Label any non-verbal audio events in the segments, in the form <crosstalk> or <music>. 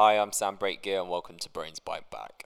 Hi, I'm Sam Breakgear, and welcome to Brains Bite Back.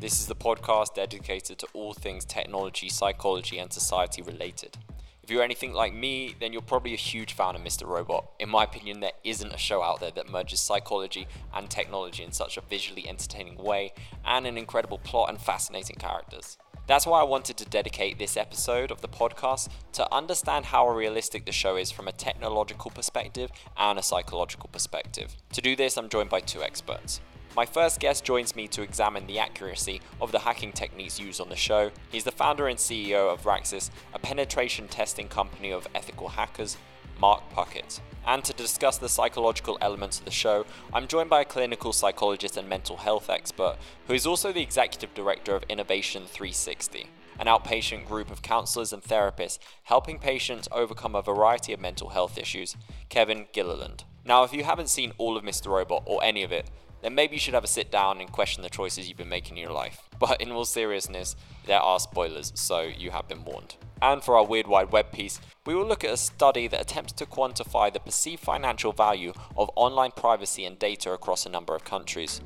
This is the podcast dedicated to all things technology, psychology, and society related. If you're anything like me, then you're probably a huge fan of Mr. Robot. In my opinion, there isn't a show out there that merges psychology and technology in such a visually entertaining way, and an incredible plot and fascinating characters. That's why I wanted to dedicate this episode of the podcast to understand how realistic the show is from a technological perspective and a psychological perspective. To do this, I'm joined by two experts. My first guest joins me to examine the accuracy of the hacking techniques used on the show. He's the founder and CEO of Raxis, a penetration testing company of ethical hackers, Mark Puckett. And to discuss the psychological elements of the show, I'm joined by a clinical psychologist and mental health expert who is also the executive director of Innovation 360, an outpatient group of counselors and therapists helping patients overcome a variety of mental health issues, Kevin Gilliland. Now, if you haven't seen all of Mr. Robot or any of it, then maybe you should have a sit down and question the choices you've been making in your life. <laughs> But in all seriousness, there are spoilers, so you have been warned. And for our Weird Wide Web piece, we will look at a study that attempts to quantify the perceived financial value of online privacy and data across a number of countries.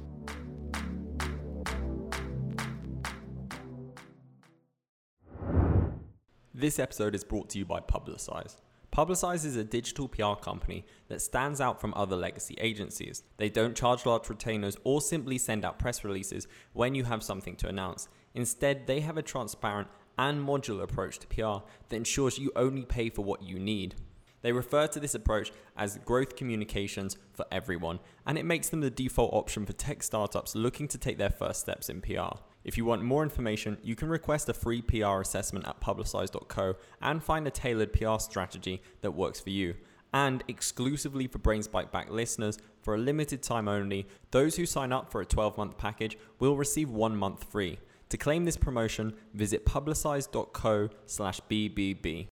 This episode is brought to you by Publicize. Publicize is a digital PR company that stands out from other legacy agencies. They don't charge large retainers or simply send out press releases when you have something to announce. Instead, they have a transparent and modular approach to PR that ensures you only pay for what you need. They refer to this approach as growth communications for everyone, and it makes them the default option for tech startups looking to take their first steps in PR. If you want more information, you can request a free PR assessment at publicize.co and find a tailored PR strategy that works for you. And exclusively for Brains Bite Back listeners, for a limited time only, those who sign up for a 12 month package will receive one month free. To claim this promotion, visit publicize.co slash BBB.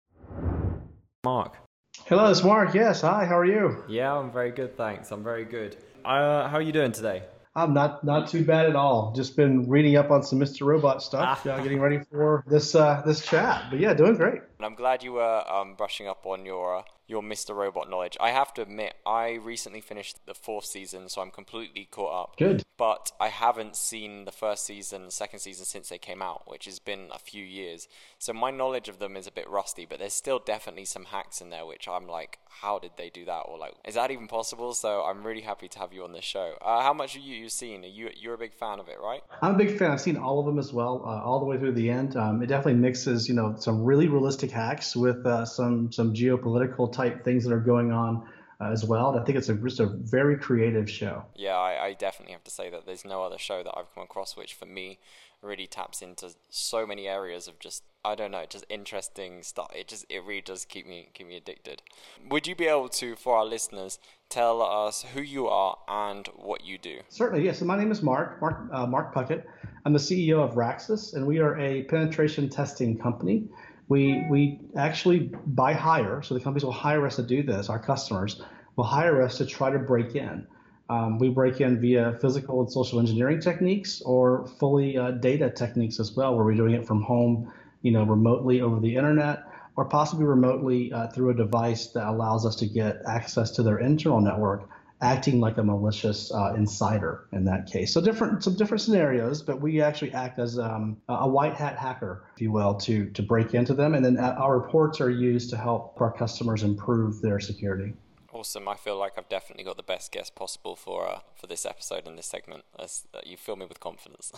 Mark. Hello, it's Mark. Yes, hi, how are you? Yeah, I'm very good, thanks. I'm very good. Uh, how are you doing today? I'm not not too bad at all. Just been reading up on some Mr. Robot stuff, uh, getting ready for this uh, this chat. But yeah, doing great. I'm glad you were um, brushing up on your uh, your Mr. Robot knowledge. I have to admit, I recently finished the fourth season, so I'm completely caught up. Good. But I haven't seen the first season, second season since they came out, which has been a few years. So my knowledge of them is a bit rusty, but there's still definitely some hacks in there, which I'm like, how did they do that? Or like, is that even possible? So I'm really happy to have you on the show. Uh, how much have you you've seen? Are you you're a big fan of it, right? I'm a big fan. I've seen all of them as well, uh, all the way through the end. Um, it definitely mixes, you know, some really realistic hacks with uh, some some geopolitical type things that are going on uh, as well. And I think it's a, just a very creative show. Yeah, I, I definitely have to say that there's no other show that I've come across which, for me, really taps into so many areas of just I don't know, just interesting stuff. It just it really does keep me keep me addicted. Would you be able to, for our listeners, tell us who you are and what you do? Certainly, yes. So my name is Mark Mark uh, Mark Puckett. I'm the CEO of Raxis, and we are a penetration testing company. We we actually buy hire, so the companies will hire us to do this. Our customers will hire us to try to break in. Um, we break in via physical and social engineering techniques or fully uh, data techniques as well, where we're doing it from home, you know, remotely over the internet, or possibly remotely uh, through a device that allows us to get access to their internal network, acting like a malicious uh, insider in that case. So different, some different scenarios, but we actually act as um, a white hat hacker, if you will, to to break into them, and then uh, our reports are used to help our customers improve their security. Awesome. I feel like I've definitely got the best guest possible for uh, for this episode and this segment. As, uh, you fill me with confidence.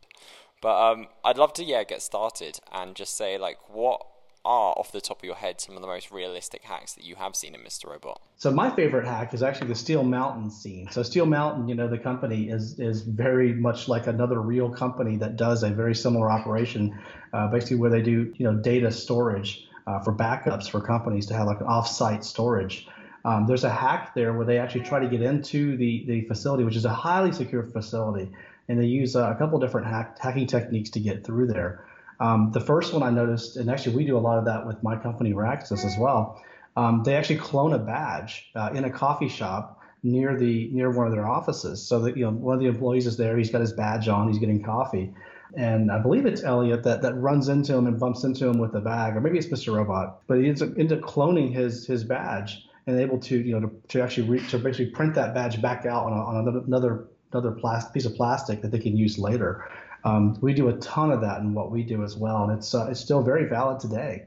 <laughs> but um, I'd love to yeah get started and just say like what are off the top of your head some of the most realistic hacks that you have seen in Mr. Robot? So my favorite hack is actually the Steel Mountain scene. So Steel Mountain, you know, the company is is very much like another real company that does a very similar operation, uh, basically where they do you know data storage uh, for backups for companies to have like off-site storage. Um, there's a hack there where they actually try to get into the, the facility, which is a highly secure facility, and they use uh, a couple different hack, hacking techniques to get through there. Um, the first one I noticed, and actually we do a lot of that with my company Raxis as well. Um, they actually clone a badge uh, in a coffee shop near the near one of their offices. So that you know one of the employees is there, he's got his badge on, he's getting coffee, and I believe it's Elliot that, that runs into him and bumps into him with the bag, or maybe it's Mr. Robot, but he ends up, ends up cloning his his badge and able to you know to, to actually re- to basically print that badge back out on, a, on another another, another plas- piece of plastic that they can use later. Um, we do a ton of that in what we do as well, and it's uh, it's still very valid today.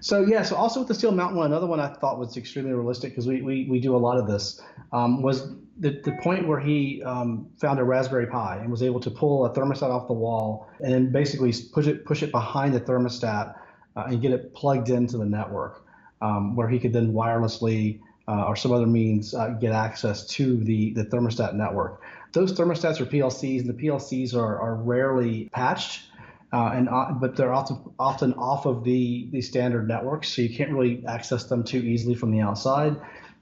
So yeah, so also with the Steel Mountain one, another one I thought was extremely realistic because we, we we do a lot of this um, was the, the point where he um, found a Raspberry Pi and was able to pull a thermostat off the wall and basically push it push it behind the thermostat uh, and get it plugged into the network, um, where he could then wirelessly uh, or some other means uh, get access to the the thermostat network. Those thermostats are PLCs, and the PLCs are, are rarely patched. Uh, and uh, but they're often often off of the the standard networks, so you can't really access them too easily from the outside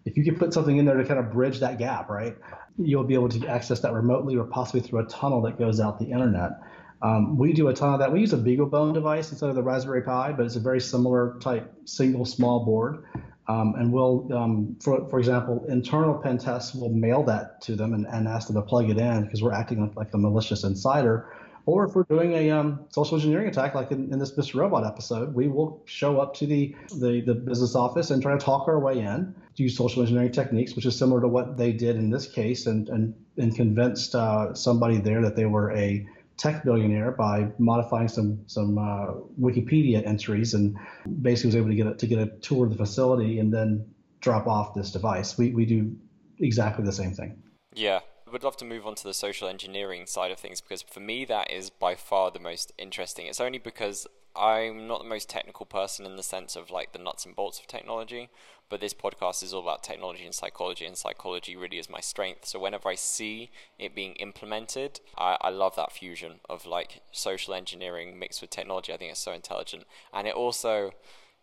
if you could put something in there to kind of bridge that gap, right, you'll be able to access that remotely or possibly through a tunnel that goes out the internet. Um, we do a ton of that. We use a BeagleBone device instead of the Raspberry Pi, but it's a very similar type single small board. Um, and we'll, um, for, for example, internal pen tests will mail that to them and, and ask them to plug it in because we're acting like a malicious insider. Or if we're doing a um, social engineering attack, like in, in, this Mr. Robot episode, we will show up to the, the, the business office and try to talk our way in, use social engineering techniques, which is similar to what they did in this case, and and, and convinced uh, somebody there that they were a tech billionaire by modifying some some uh, Wikipedia entries, and basically was able to get a, to get a tour of the facility and then drop off this device. We we do exactly the same thing. Yeah, would love to move on to the social engineering side of things because for me that is by far the most interesting. It's only because I'm not the most technical person in the sense of like the nuts and bolts of technology, but this podcast is all about technology and psychology, and psychology really is my strength. So whenever I see it being implemented, I, I love that fusion of like social engineering mixed with technology. I think it's so intelligent, and it also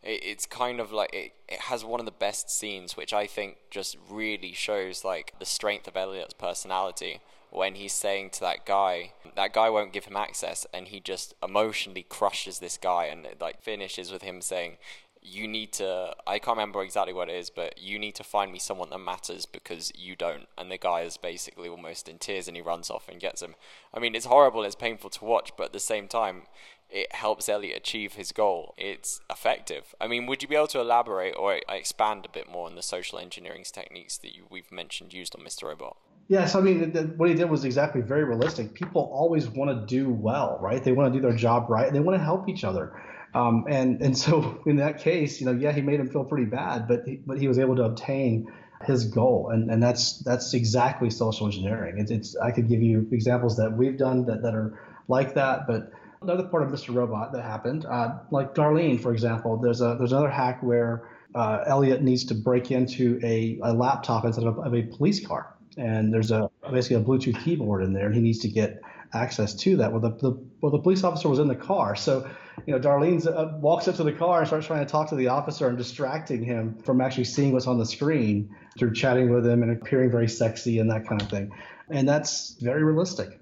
it, it's kind of like it, it has one of the best scenes, which I think just really shows like the strength of Elliot's personality when he's saying to that guy, that guy won't give him access, and he just emotionally crushes this guy, and it, like finishes with him saying, "You need to." I can't remember exactly what it is, but you need to find me someone that matters because you don't. And the guy is basically almost in tears, and he runs off and gets him. I mean, it's horrible, it's painful to watch, but at the same time, it helps Elliot achieve his goal. It's effective. I mean, would you be able to elaborate or expand a bit more on the social engineering techniques that you, we've mentioned used on Mr. Robot? Yes, I mean, what he did was exactly very realistic. People always want to do well, right? They want to do their job right. They want to help each other. Um, and and so <laughs> in that case, you know, yeah, he made him feel pretty bad, but he, but he was able to obtain his goal, and and that's that's exactly social engineering. It's, it's I could give you examples that we've done that that are like that, but Another part of Mr. Robot that happened, uh, like Darlene, for example, there's a there's another hack where uh, Elliot needs to break into a, a laptop instead of, of, a police car, and there's a basically a Bluetooth keyboard in there, and he needs to get access to that. Well, the, the well the police officer was in the car, so you know Darlene uh, walks up to the car and starts trying to talk to the officer and distracting him from actually seeing what's on the screen through chatting with him and appearing very sexy and that kind of thing, and that's very realistic.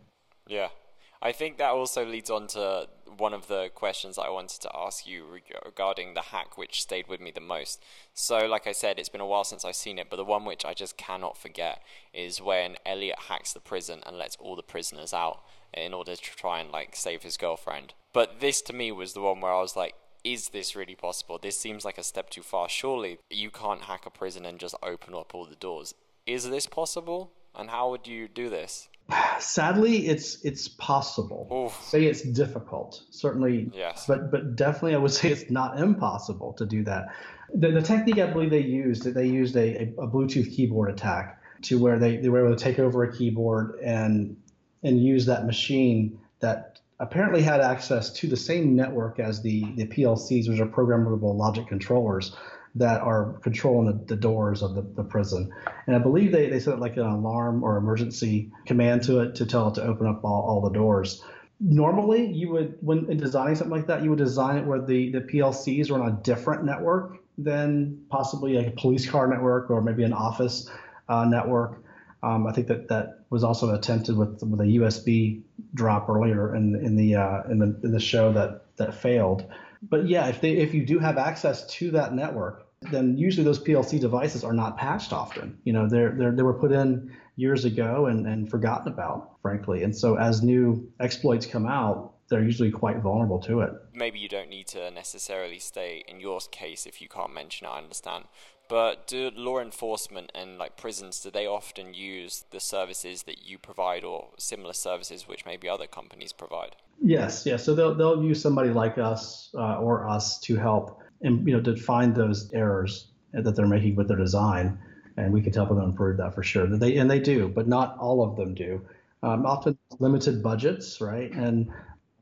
Yeah, I think that also leads on to one of the questions I wanted to ask you regarding the hack which stayed with me the most. So, like I said, it's been a while since I've seen it, but the one which I just cannot forget is when Elliot hacks the prison and lets all the prisoners out in order to try and like save his girlfriend. But this to me was the one where I was like, is this really possible? This seems like a step too far. Surely you can't hack a prison and just open up all the doors. Is this possible? And how would you do this? Sadly, it's it's possible. Oof. Say it's difficult, certainly. Yes. But but definitely, I would say it's not impossible to do that. The, the technique I believe they used that they used a, a, a Bluetooth keyboard attack to where they, they were able to take over a keyboard and and use that machine that apparently had access to the same network as the the PLCs, which are programmable logic controllers that are controlling the, the doors of the, the prison. And I believe they, they set like an alarm or emergency command to it to tell it to open up all, all the doors. Normally, you would, when designing something like that, you would design it where the, the PLCs are on a different network than possibly like a police car network or maybe an office uh, network. Um, I think that that was also attempted with with a USB drop earlier in in the uh, in the in the show that that failed. But yeah, if they if you do have access to that network, then usually those PLC devices are not patched often. You know, they're, they're they were put in years ago and, and forgotten about, frankly. And so as new exploits come out, they're usually quite vulnerable to it. Maybe you don't need to necessarily stay in your case if you can't mention it. I understand. But do law enforcement and like prisons do they often use the services that you provide or similar services which maybe other companies provide? Yes, yes. So they'll they'll use somebody like us uh, or us to help and you know to find those errors that they're making with their design, and we can help them improve that for sure. They and they do, but not all of them do. Um, often limited budgets, right? And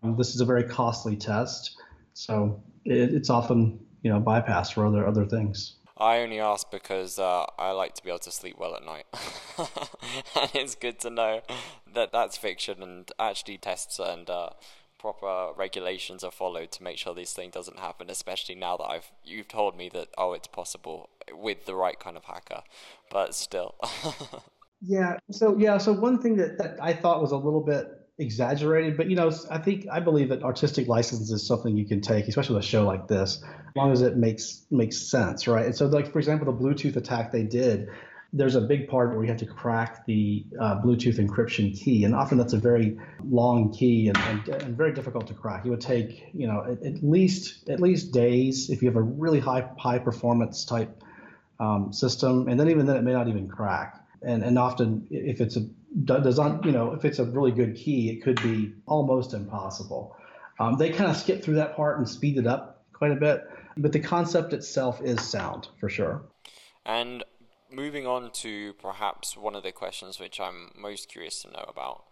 um, this is a very costly test, so it, it's often you know bypassed for other other things. I only ask because uh, I like to be able to sleep well at night. <laughs> and it's good to know that that's fiction and actually tests and uh, proper regulations are followed to make sure this thing doesn't happen, especially now that I've you've told me that oh it's possible with the right kind of hacker. But still. <laughs> yeah, so yeah, so one thing that, that I thought was a little bit exaggerated, but you know, I think I believe that artistic license is something you can take, especially with a show like this, as long as it makes makes sense, right? And so, like for example, the Bluetooth attack they did, there's a big part where you have to crack the uh, Bluetooth encryption key, and often that's a very long key and, and, and very difficult to crack. It would take you know at, at, least at least days if you have a really high high performance type um, system, and then even then it may not even crack. And and often if it's a does not, you know, if it's a really good key, it could be almost impossible. Um, they kind of skip through that part and speed it up quite a bit, but the concept itself is sound for sure. And moving on to perhaps one of the questions which I'm most curious to know about.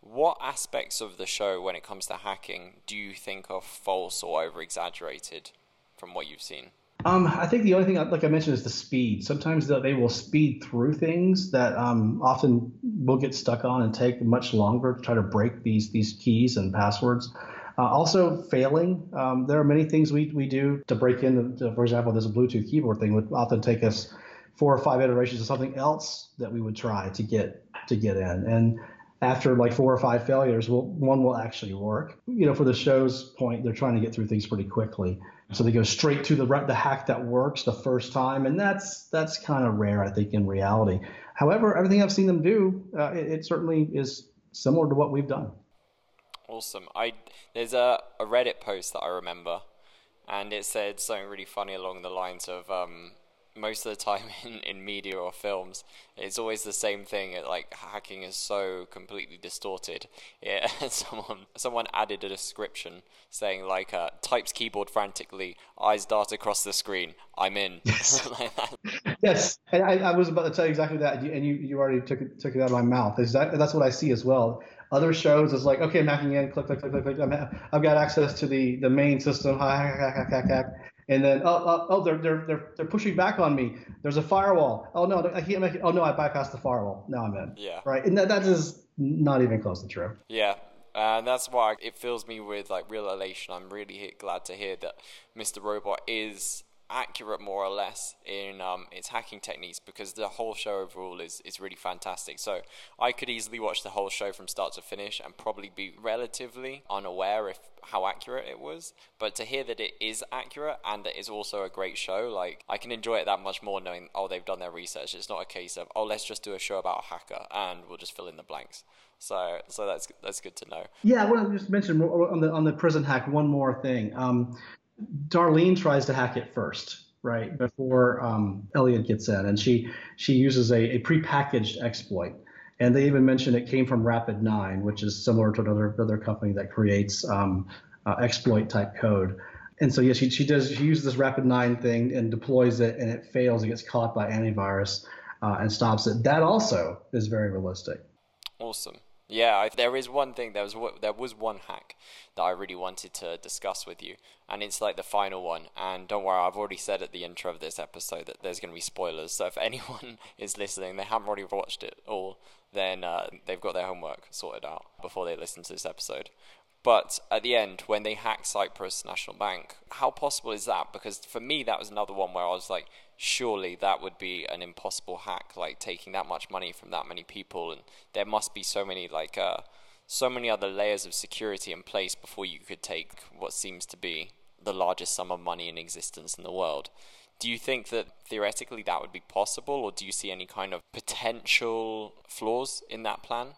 What aspects of the show, when it comes to hacking, do you think are false or over exaggerated from what you've seen? Um, I think the only thing, like I mentioned, is the speed. Sometimes they will speed through things that um, often will get stuck on and take much longer to try to break these these keys and passwords. Uh, also, failing. Um, there are many things we, we do to break in. For example, there's a Bluetooth keyboard thing would often take us four or five iterations of something else that we would try to get to get in. And after like four or five failures, will one will actually work. You know, for the show's point, they're trying to get through things pretty quickly. So they go straight to the the hack that works the first time, and that's that's kind of rare, I think, in reality. However, everything I've seen them do, uh, it, it, certainly is similar to what we've done. Awesome. I there's a, a Reddit post that I remember, and it said something really funny along the lines of um, most of the time <laughs> in, in media or films, it's always the same thing. It, like hacking is so completely distorted. <laughs> Yeah, someone someone added a description saying like uh, types keyboard frantically, eyes dart across the screen. I'm in. <laughs> Yes, like yes. And I, I, was about to tell you exactly that, and you, you already took it took it out of my mouth. Is that that's what I see as well. Other shows is like, okay, I'm hacking in, click, click, click, click, click. i have got access to the, the main system, hack, hack, hack, hack, hack and then oh, oh, oh they're, they're they're they're pushing back on me. There's a firewall. Oh no, I can't make it. Oh no, I bypassed the firewall. Now I'm in. Yeah. Right, and that that is not even close to true. Yeah. And that's why it fills me with like real elation. I'm really glad to hear that Mr. Robot is accurate more or less in um, its hacking techniques because the whole show overall is, is really fantastic. So I could easily watch the whole show from start to finish and probably be relatively unaware if how accurate it was. But to hear that it is accurate and that it's also a great show, like I can enjoy it that much more knowing oh they've done their research. It's not a case of oh let's just do a show about a hacker and we'll just fill in the blanks. So, so that's that's good to know. Yeah, I want to just mention on the on the prison hack one more thing. Um, Darlene tries to hack it first, right before um, Elliot gets in, and she she uses a, a prepackaged exploit. And they even mention it came from Rapid9, which is similar to another other company that creates um, uh, exploit type code. And so yeah, she she does she uses this Rapid9 thing and deploys it, and it fails. It gets caught by antivirus uh, and stops it. That also is very realistic. Awesome. Yeah, there is one thing. There was there was one hack that I really wanted to discuss with you, and it's like the final one. And don't worry, I've already said at the intro of this episode that there's going to be spoilers. So if <laughs> anyone is listening, they haven't already watched it all, then uh, they've got their homework sorted out before they listen to this episode. But at the end, when they hack Cyprus National Bank, how possible is that? Because for me, that was another one where I was like, surely that would be an impossible hack, like taking that much money from that many people, and there must be so many like uh, so many other layers of security in place before you could take what seems to be the largest sum of money in existence in the world. Do you think that theoretically that would be possible, or do you see any kind of potential flaws in that plan?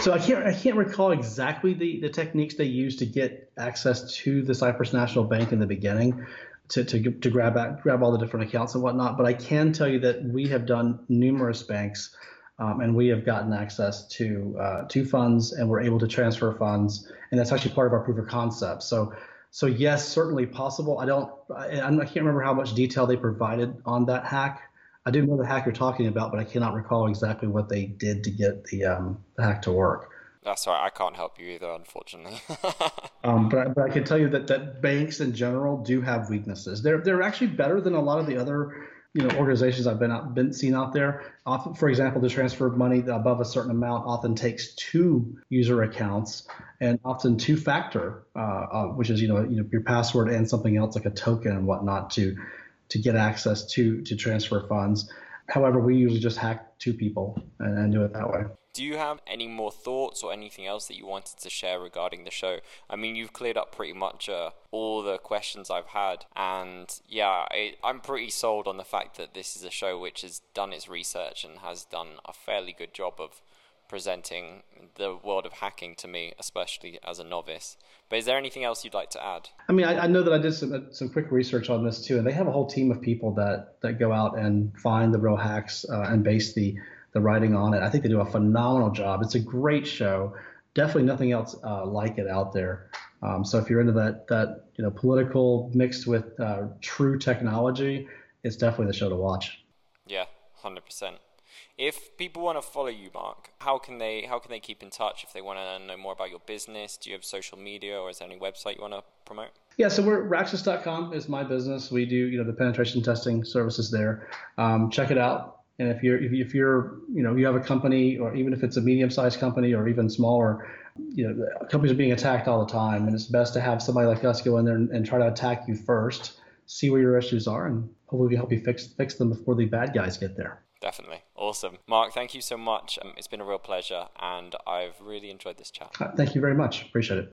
So I can't I can't recall exactly the, the techniques they used to get access to the Cyprus National Bank in the beginning. To, to, to grab at, grab all the different accounts and whatnot, but I can tell you that we have done numerous banks um, and we have gotten access to uh, to funds and we're able to transfer funds and that's actually part of our proof of concept. So so yes certainly possible. I don't I, I can't remember how much detail they provided on that hack. I do know the hack you're talking about but i cannot recall exactly what they did to get the, um, the hack to work that's right. I can't help you either, unfortunately. <laughs> um, but, I, but I can tell you that, that banks in general do have weaknesses. They're they're actually better than a lot of the other you know organizations I've been been seen out there. Often, for example, to transfer of money above a certain amount often takes two user accounts and often two factor, uh, uh, which is you know you know your password and something else like a token and whatnot to to get access to to transfer funds. However, we usually just hack two people and, and do it that way. Do you have any more thoughts or anything else that you wanted to share regarding the show? I mean, you've cleared up pretty much uh, all the questions I've had, and yeah, I, I'm pretty sold on the fact that this is a show which has done its research and has done a fairly good job of presenting the world of hacking to me, especially as a novice. But is there anything else you'd like to add? I mean, I, I know that I did some uh, some quick research on this too, and they have a whole team of people that that go out and find the real hacks uh, and base the the writing on it. I think they do a phenomenal job. It's a great show. Definitely nothing else uh, like it out there. Um, so if you're into that that you know political mixed with uh, true technology, it's definitely the show to watch. Yeah, hundred percent. If people want to follow you, Mark, how can they how can they keep in touch? If they want to know more about your business, do you have social media or is there any website you want to promote? Yeah, so we're Raxis.com is my business. We do you know the penetration testing services there. Um, check it out. And if you're if you're you know you have a company or even if it's a medium-sized company or even smaller, you know companies are being attacked all the time, and it's best to have somebody like us go in there and, and try to attack you first, see where your issues are, and hopefully we can help you fix fix them before the bad guys get there. Definitely. Awesome. Mark, thank you so much. Um, it's been a real pleasure, and I've really enjoyed this chat. Thank you very much. Appreciate it.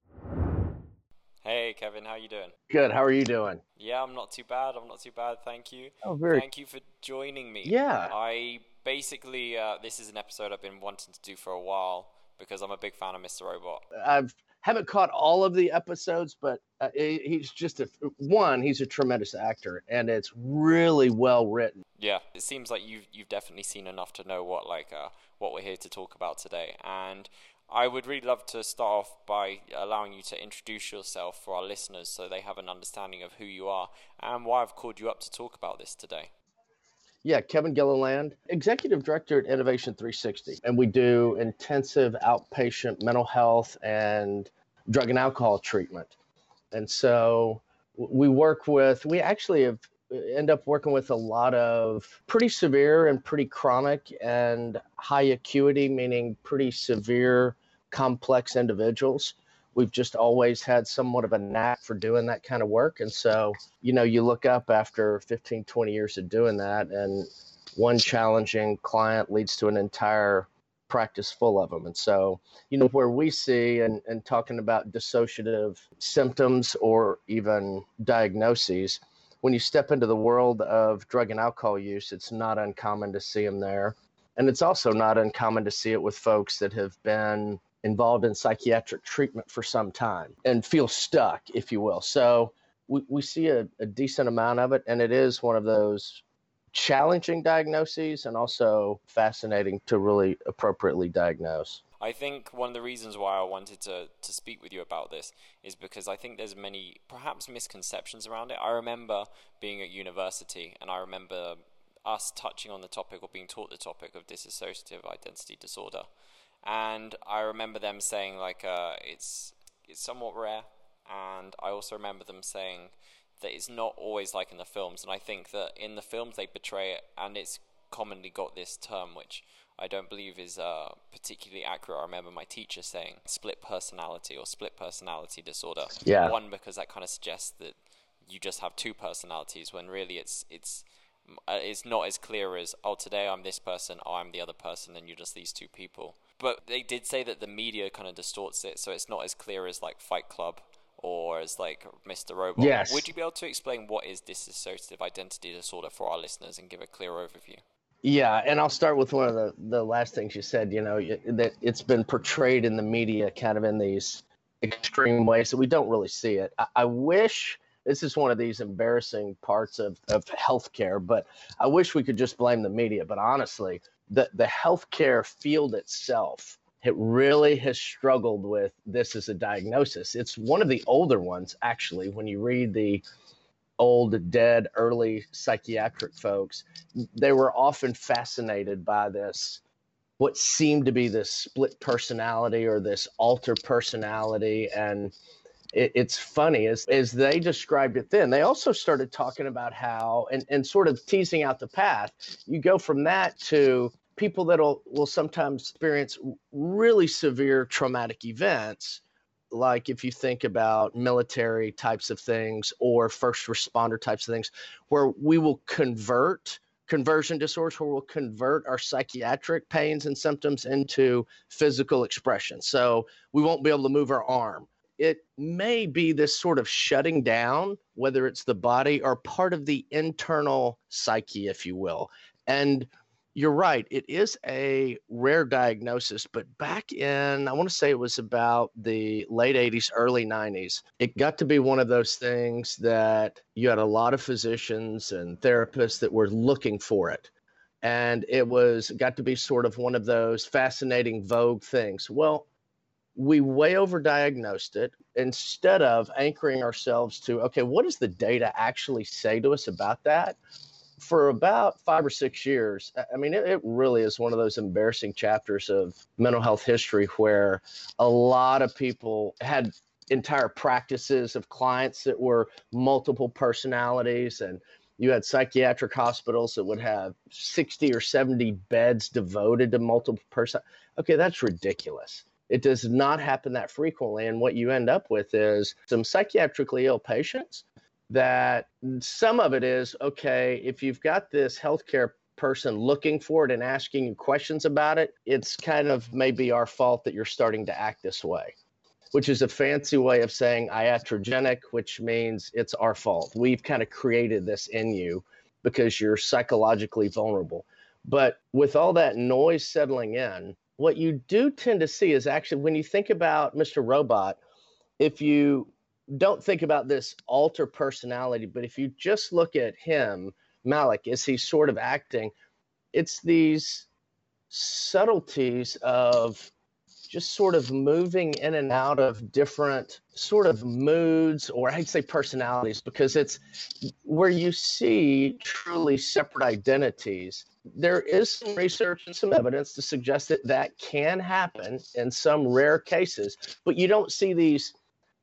Hey, Kevin, how you doing? Good. How are you doing? Yeah, I'm not too bad. I'm not too bad. Thank you. Oh, very. Thank you for joining me. Yeah. I basically, uh, this is an episode I've been wanting to do for a while because I'm a big fan of Mr. Robot. I've haven't caught all of the episodes, but uh, he's just a one. He's a tremendous actor, and it's really well written. Yeah, it seems like you've you've definitely seen enough to know what like uh, what we're here to talk about today, and I would really love to start off by allowing you to introduce yourself for our listeners so they have an understanding of who you are and why I've called you up to talk about this today. Yeah, Kevin Gilliland, Executive Director at Innovation 360. And we do intensive outpatient mental health and drug and alcohol treatment. And so we work with, we actually have end up working with a lot of pretty severe and pretty chronic and high acuity, meaning pretty severe, complex individuals. We've just always had somewhat of a knack for doing that kind of work. And so, you know, you look up after 15, 20 years of doing that, and one challenging client leads to an entire practice full of them. And so, you know, where we see and, and talking about dissociative symptoms or even diagnoses, when you step into the world of drug and alcohol use, it's not uncommon to see them there. And it's also not uncommon to see it with folks that have been involved in psychiatric treatment for some time and feel stuck, if you will. So we, we see a, a decent amount of it, and it is one of those challenging diagnoses and also fascinating to really appropriately diagnose. I think one of the reasons why I wanted to, to speak with you about this is because I think there's many perhaps misconceptions around it. I remember being at university and I remember us touching on the topic or being taught the topic of dissociative identity disorder. And I remember them saying like uh, it's it's somewhat rare and I also remember them saying that it's not always like in the films and I think that in the films they portray it and it's commonly got this term which I don't believe is uh, particularly accurate. I remember my teacher saying split personality or split personality disorder. Yeah. One because that kind of suggests that you just have two personalities when really it's it's uh, it's not as clear as oh today I'm this person, oh I'm the other person, and you're just these two people. But they did say that the media kind of distorts it, so it's not as clear as like Fight Club or as like Mr. Robot. Yes. Would you be able to explain what is dissociative identity disorder for our listeners and give a clear overview? Yeah, and I'll start with one of the, the last things you said. You know that it's been portrayed in the media kind of in these extreme ways that we don't really see it. I, I wish this is one of these embarrassing parts of, of healthcare, but I wish we could just blame the media. But honestly, the, the healthcare field itself it really has struggled with this as a diagnosis. It's one of the older ones, actually, when you read the old, dead, early psychiatric folks, they were often fascinated by this, what seemed to be this split personality or this alter personality. And it, it's funny as, as they described it then, they also started talking about how, and, and sort of teasing out the path, you go from that to people that will, sometimes experience really severe traumatic events like if you think about military types of things or first responder types of things, where we will convert conversion disorders, where we'll convert our psychiatric pains and symptoms into physical expression. So we won't be able to move our arm. It may be this sort of shutting down, whether it's the body or part of the internal psyche, if you will. And you're right. It is a rare diagnosis, but back in, I want to say it was about the late 80s, early 90s, it got to be one of those things that you had a lot of physicians and therapists that were looking for it. And it was got to be sort of one of those fascinating vogue things. Well, we way overdiagnosed it instead of anchoring ourselves to, okay, what does the data actually say to us about that? For about five or six years, I mean, it, it, really is one of those embarrassing chapters of mental health history where a lot of people had entire practices of clients that were multiple personalities. And you had psychiatric hospitals that would have 60 or 70 beds devoted to multiple person okay that's ridiculous. It does not happen that frequently. And what you end up with is some psychiatrically ill patients that some of it is okay, if you've got this healthcare person looking for it and asking you questions about it, it's kind of maybe our fault that you're starting to act this way, which is a fancy way of saying iatrogenic, which means it's our fault. We've kind of created this in you because you're psychologically vulnerable. But with all that noise settling in, what you do tend to see is actually when you think about Mr. Robot, if you don't think about this alter personality, but if you just look at him, Malek, as he's sort of acting, it's these subtleties of just sort of moving in and out of different sort of moods or I'd say personalities because it's where you see truly separate identities. There is some research and some evidence to suggest that that can happen in some rare cases, but you don't see these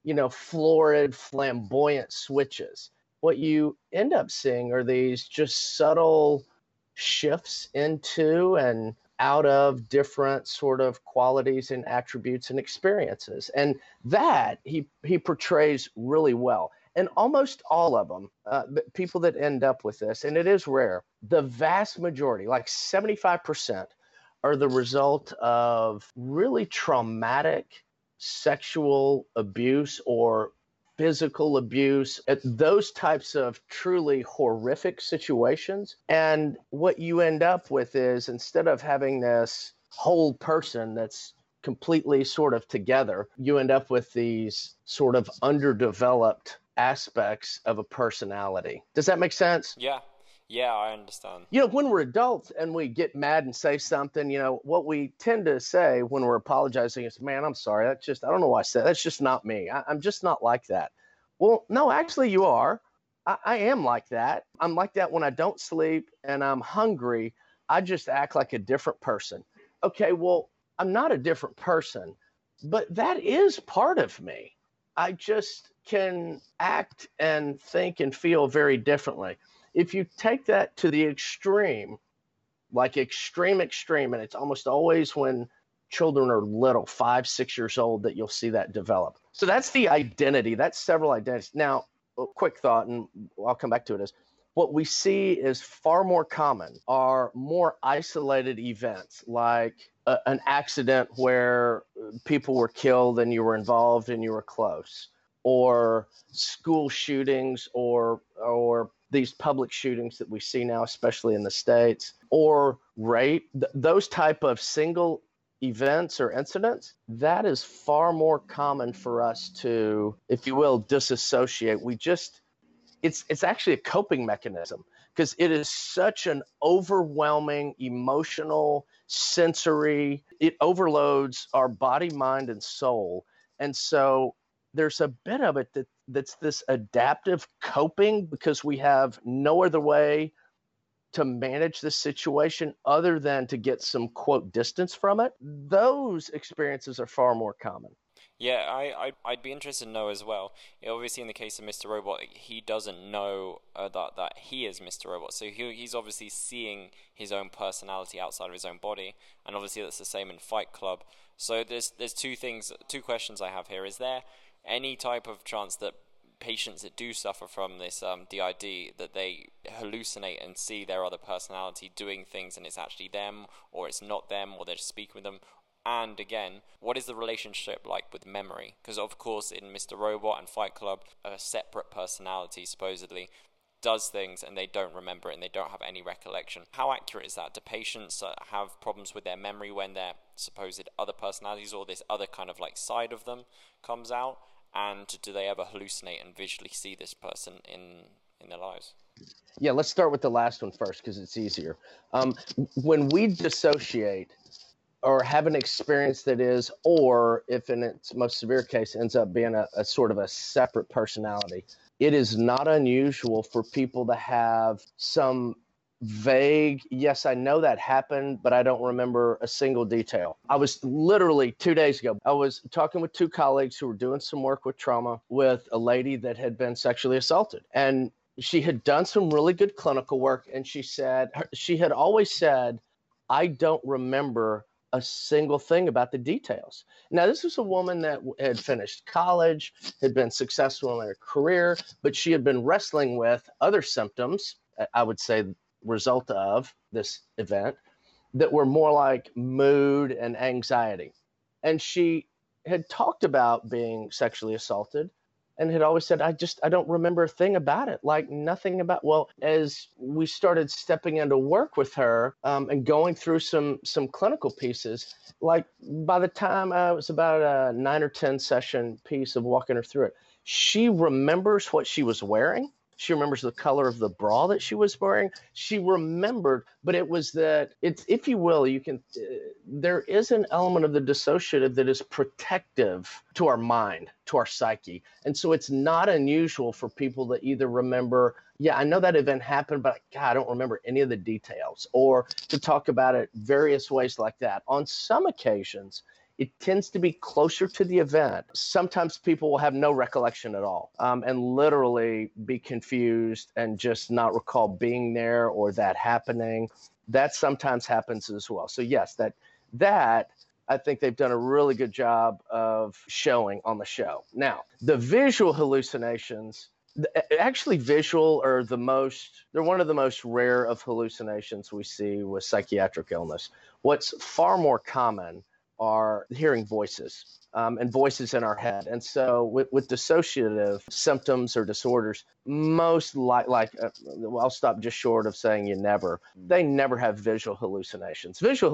you know, florid, flamboyant switches. What you end up seeing are these just subtle shifts into and out of different sort of qualities and attributes and experiences. And that he, he portrays really well. And almost all of them, uh, people that end up with this, and it is rare, the vast majority, like 75%, are the result of really traumatic sexual abuse or physical abuse, at those types of truly horrific situations. And what you end up with is instead of having this whole person that's completely sort of together, you end up with these sort of underdeveloped aspects of a personality. Does that make sense? Yeah, yeah, I understand. You know, when we're adults and we get mad and say something, you know, what we tend to say when we're apologizing is, man, I'm sorry. That's just, I don't know why I said That's just not me. I, am just not like that. Well, no, actually, you are. I, I am like that. I'm like that when I don't sleep and I'm hungry. I just act like a different person. Okay, well, I'm not a different person, but that is part of me. I just can act and think and feel very differently if you take that to the extreme, like extreme, extreme, and it's almost always when children are little, five, six years old, that you'll see that develop. So that's the identity. That's several identities. Now, quick thought, and I'll come back to it is what we see is far more common are more isolated events like a, an accident where people were killed and you were involved and you were close or school shootings or or these public shootings that we see now especially in the states or rape th- those type of single events or incidents that is far more common for us to if you will disassociate. We just it's it's actually a coping mechanism because it is such an overwhelming emotional sensory it overloads our body mind and soul. And so there's a bit of it that that's this adaptive coping because we have no other way to manage the situation other than to get some quote distance from it those experiences are far more common yeah, I, I, I'd be interested to know as well. Obviously, in the case of Mr. Robot, he doesn't know uh, that, that he is Mr. Robot. So he, he's obviously seeing his own personality outside of his own body. And obviously, that's the same in Fight Club. So there's, there's two things, two questions I have here. Is there any type of chance that patients that do suffer from this um, DID that they hallucinate and see their other personality doing things and it's actually them or it's not them or they're just speaking with them and again, what is the relationship like with memory? Because, of course, in Mr. Robot and Fight Club, a separate personality supposedly does things and they don't remember it and they don't have any recollection. How accurate is that? Do patients uh, have problems with their memory when their supposed other personalities or this other kind of like side of them comes out? And do they ever hallucinate and visually see this person in in their lives? Yeah, let's start with the last one first because it's easier. Um, when we dissociate, or have an experience that is, or if in its most severe case ends up being a, a sort of a separate personality, it is not unusual for people to have some vague, yes, I know that happened, but I don't remember a single detail. I was literally two days ago, I was talking with two colleagues who were doing some work with trauma with a lady that had been sexually assaulted. And she had done some really good clinical work. And she said, she had always said, I don't remember a single thing about the details. Now, this was a woman that had finished college, had been successful in her career, but she had been wrestling with other symptoms, I would say, result of this event that were more like mood and anxiety. And she had talked about being sexually assaulted and had always said, I just, I don't remember a thing about it. Like nothing about, well, as we started stepping into work with her um, and going through some, some clinical pieces, like by the time it was about a nine or 10 session piece of walking her through it, she remembers what she was wearing. She remembers the color of the bra that she was wearing. She remembered, but it was that it's, if you will, you can, uh, there is an element of the dissociative that is protective to our mind, to our psyche. And so it's not unusual for people to either remember, yeah, I know that event happened, but God, I don't remember any of the details, or to talk about it various ways like that. On some occasions, it tends to be closer to the event. Sometimes people will have no recollection at all um, and literally be confused and just not recall being there or that happening. That sometimes happens as well. So yes, that that I think they've done a really good job of showing on the show. Now, the visual hallucinations actually visual are the most they're one of the most rare of hallucinations we see with psychiatric illness what's far more common are hearing voices um, and voices in our head. And so, with, with dissociative symptoms or disorders, most like, like uh, well, I'll stop just short of saying you never, they never have visual hallucinations. Visual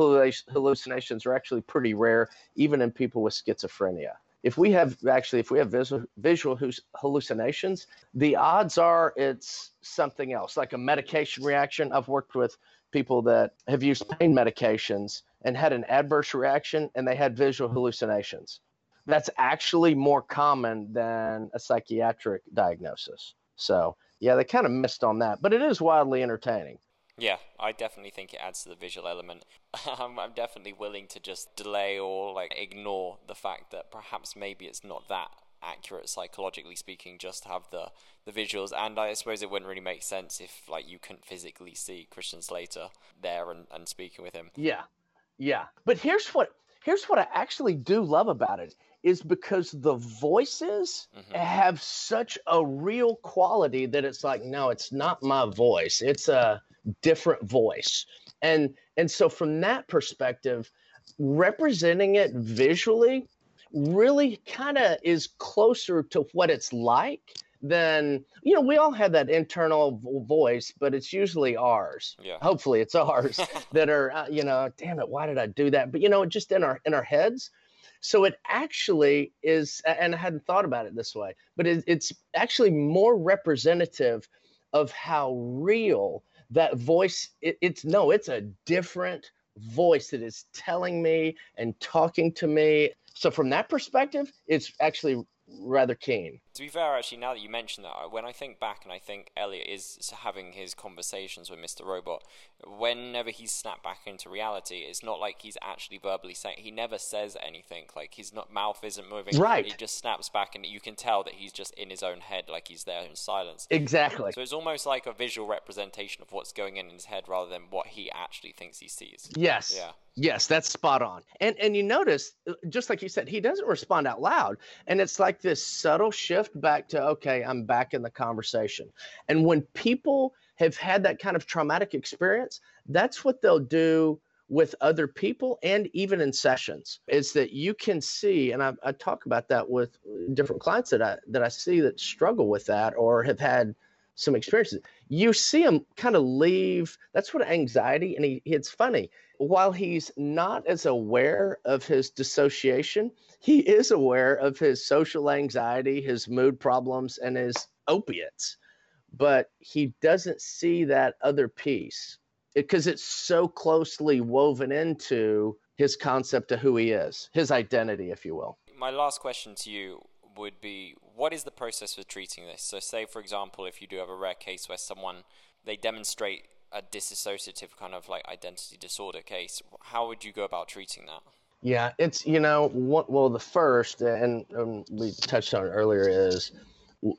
hallucinations are actually pretty rare, even in people with schizophrenia. If we have actually, if we have visual, visual hallucinations, the odds are it's something else, like a medication reaction. I've worked with people that have used pain medications and had an adverse reaction and they had visual mm-hmm. hallucinations. That's actually more common than a psychiatric diagnosis. So, yeah, they kind of missed on that, but it is wildly entertaining. Yeah, I definitely think it adds to the visual element. <laughs> I'm, I'm definitely willing to just delay or like ignore the fact that perhaps maybe it's not that accurate psychologically speaking just to have the the visuals and I suppose it wouldn't really make sense if like you couldn't physically see Christian Slater there and, and speaking with him. Yeah. Yeah. But here's what here's what I actually do love about it is because the voices mm-hmm. have such a real quality that it's like no it's not my voice it's a different voice and and so from that perspective representing it visually really kind of is closer to what it's like than you know we all have that internal voice but it's usually ours. Yeah. Hopefully it's ours <laughs> that are uh, you know damn it why did i do that? But you know just in our in our heads. So it actually is and i hadn't thought about it this way but it, it's actually more representative of how real that voice it, it's no it's a different voice that is telling me and talking to me. So from that perspective it's actually rather keen. To be fair, actually, now that you mention that, when I think back and I think Elliot is having his conversations with Mr. Robot, whenever he's snapped back into reality, it's not like he's actually verbally saying. He never says anything. Like his not, mouth isn't moving. Right. He just snaps back, and you can tell that he's just in his own head, like he's there in silence. Exactly. So it's almost like a visual representation of what's going in his head rather than what he actually thinks he sees. Yes. Yeah. Yes, that's spot on. And and you notice, uh, just like you said, he doesn't respond out loud, and it's like this subtle shift back to okay, I'm back in the conversation. And when people have had that kind of traumatic experience, that's what they'll do with other people and even in sessions is that you can see and I, I, talk about that with different clients that i that i see that struggle with that or have had some experiences you see him kind of leave that's what anxiety and he, it's funny while he's not as aware of his dissociation he is aware of his social anxiety his mood problems and his opiates but he doesn't see that other piece because it, it's so closely woven into his concept of who he is, his identity, if you will. My last question to you would be what is the process for treating this? So, say, for example, if you do have a rare case where someone they demonstrate a dissociative kind of like identity disorder case, how would you go about treating that? Yeah, it's, you know, what, well, the first, and, and we touched on earlier, is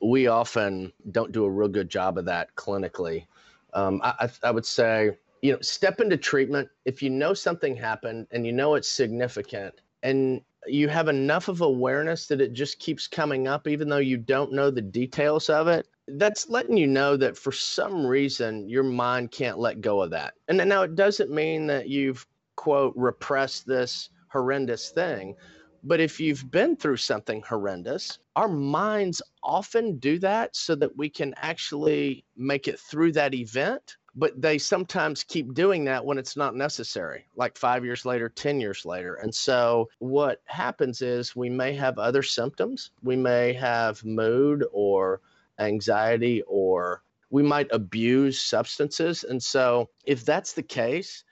we often don't do a real good job of that clinically. Um, I, I would say, you know, step into treatment if you know something happened and you know it's significant and you have enough of awareness that it just keeps coming up, even though you don't know the details of it. That's letting you know that for some reason your mind can't let go of that. And now it doesn't mean that you've, quote, repressed this horrendous thing. But if you've been through something horrendous, our minds often do that so that we can actually make it through that event. But they sometimes keep doing that when it's not necessary, like five years later, 10 years later. And so what happens is we may have other symptoms. We may have mood or anxiety, or we might abuse substances. And so if that's the case,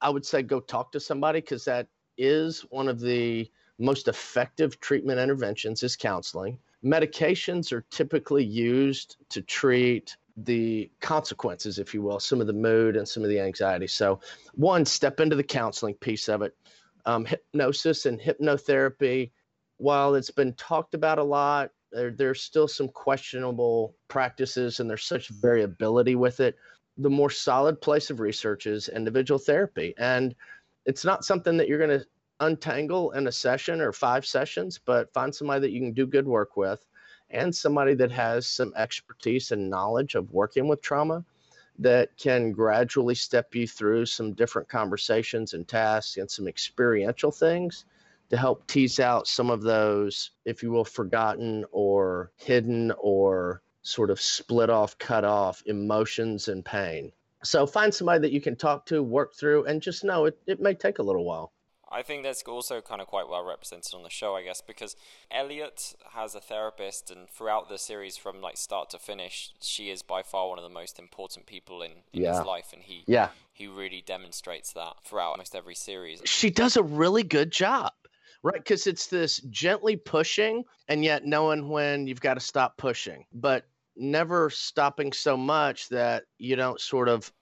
I would say go talk to somebody because that is one of the most effective treatment interventions is counseling. Medications are typically used to treat the consequences, if you will, some of the mood and some of the anxiety. So, one, step into the counseling piece of it. Um, hypnosis and hypnotherapy, while it's been talked about a lot, there, there's still some questionable practices and there's such variability with it. The more solid place of research is individual therapy. And it's not something that you're going to untangle in a session or five sessions, but find somebody that you can do good work with and somebody that has some expertise and knowledge of working with trauma that can gradually step you through some different conversations and tasks and some experiential things to help tease out some of those, if you will, forgotten or hidden or sort of split off, cut off emotions and pain. So find somebody that you can talk to, work through, and just know it, it may take a little while. I think that's also kind of quite well represented on the show, I guess, because Elliot has a therapist, and throughout the series, from like start to finish, she is by far one of the most important people in, in yeah. his life, and he yeah he really demonstrates that throughout almost every series. She does a really good job, right? Because it's this gently pushing, and yet knowing when you've got to stop pushing, but never stopping so much that you don't sort of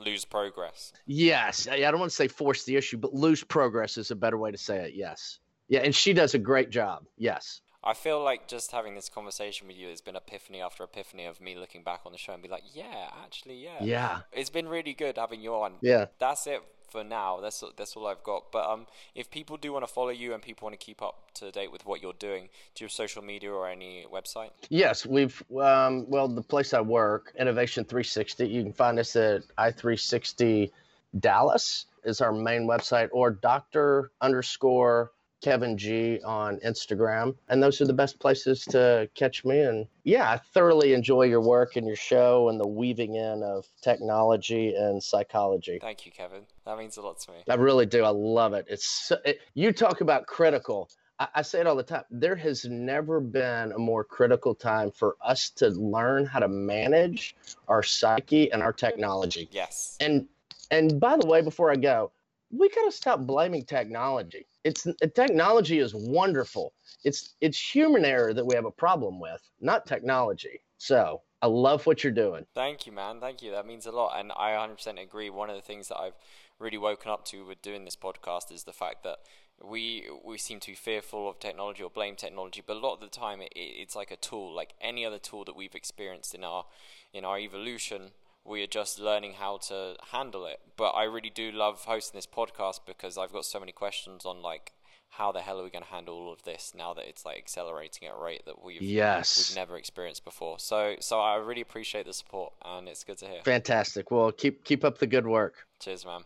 lose progress. Yes, I don't want to say force the issue, but lose progress is a better way to say it. Yes, yeah, and she does a great job. Yes. I feel like just having this conversation with you has been epiphany after epiphany of me looking back on the show and be like, yeah, actually, yeah, yeah, it's been really good having you on. Yeah, that's it for now. That's that's all I've got. But um, if people do want to follow you and people want to keep up to date with what you're doing, do you have social media or any website? Yes, we've um, well, the place I work, Innovation 360. You can find us at i360 Dallas is our main website, or Doctor underscore Kevin G on Instagram. And those are the best places to catch me. And yeah, I thoroughly enjoy your work and your show and the weaving in of technology and psychology. Thank you, Kevin. That means a lot to me. I really do. I love it. It's so, it, you talk about critical. I, I say it all the time. There has never been a more critical time for us to learn how to manage our psyche and our technology. Yes. And and by the way, before I go, we got to stop blaming technology. It's technology is wonderful. It's it's human error that we have a problem with, not technology. So I love what you're doing. Thank you, man. Thank you. That means a lot, and I 100% agree. One of the things that I've really woken up to with doing this podcast is the fact that we we seem to be fearful of technology or blame technology, but a lot of the time it, it's like a tool, like any other tool that we've experienced in our in our evolution we are just learning how to handle it. But I really do love hosting this podcast because I've got so many questions on like how the hell are we going to handle all of this now that it's like accelerating at a rate that we've yes we've never experienced before. So so I really appreciate the support and it's good to hear. Fantastic. Well, keep keep up the good work. Cheers, man.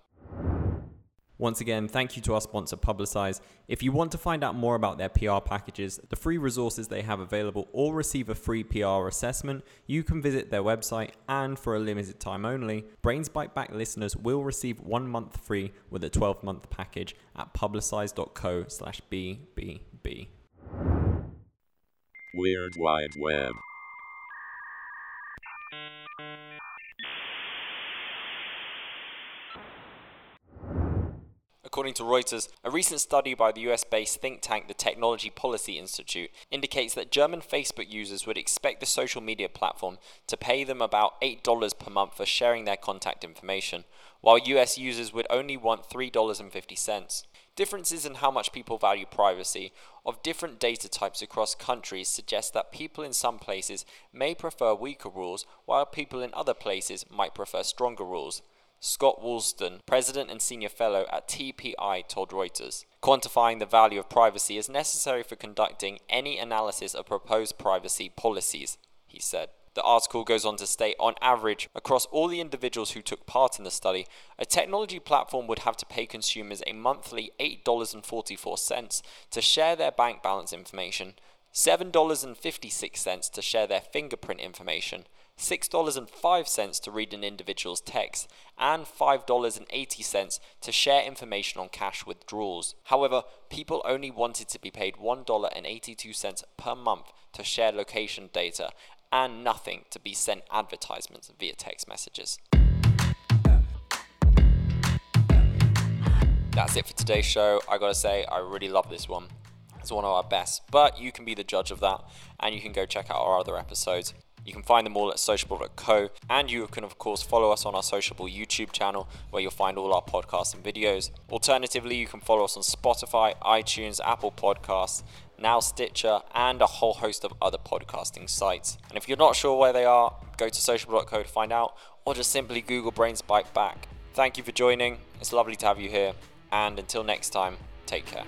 Once again, thank you to our sponsor Publicize. If you want to find out more about their PR packages, the free resources they have available, or receive a free PR assessment, you can visit their website. And for a limited time only, Brains Byte Back listeners will receive one month free with a 12 month package at publicize.co/slash BBB. Weird Wide Web. According to Reuters, a recent study by the US based think tank the Technology Policy Institute indicates that German Facebook users would expect the social media platform to pay them about $8 per month for sharing their contact information, while US users would only want $3.50. Differences in how much people value privacy of different data types across countries suggest that people in some places may prefer weaker rules, while people in other places might prefer stronger rules. Scott Wallsten, president and senior fellow at TPI, told Reuters. Quantifying the value of privacy is necessary for conducting any analysis of proposed privacy policies, he said. The article goes on to state on average, across all the individuals who took part in the study, a technology platform would have to pay consumers a monthly $8.44 to share their bank balance information, $7.56 to share their fingerprint information, $6.05 to read an individual's text, and $5.80 to share information on cash withdrawals. However, people only wanted to be paid $1.82 per month to share location data and nothing to be sent advertisements via text messages. That's it for today's show. I gotta say, I really love this one. It's one of our best, but you can be the judge of that and you can go check out our other episodes. You can find them all at sociable.co, and you can, of course, follow us on our Sociable YouTube channel where you'll find all our podcasts and videos. Alternatively, you can follow us on Spotify, iTunes, Apple Podcasts, now Stitcher, and a whole host of other podcasting sites. And if you're not sure where they are, go to sociable.co to find out, or just simply Google Brains Byte Back. Thank you for joining. It's lovely to have you here, and until next time, take care.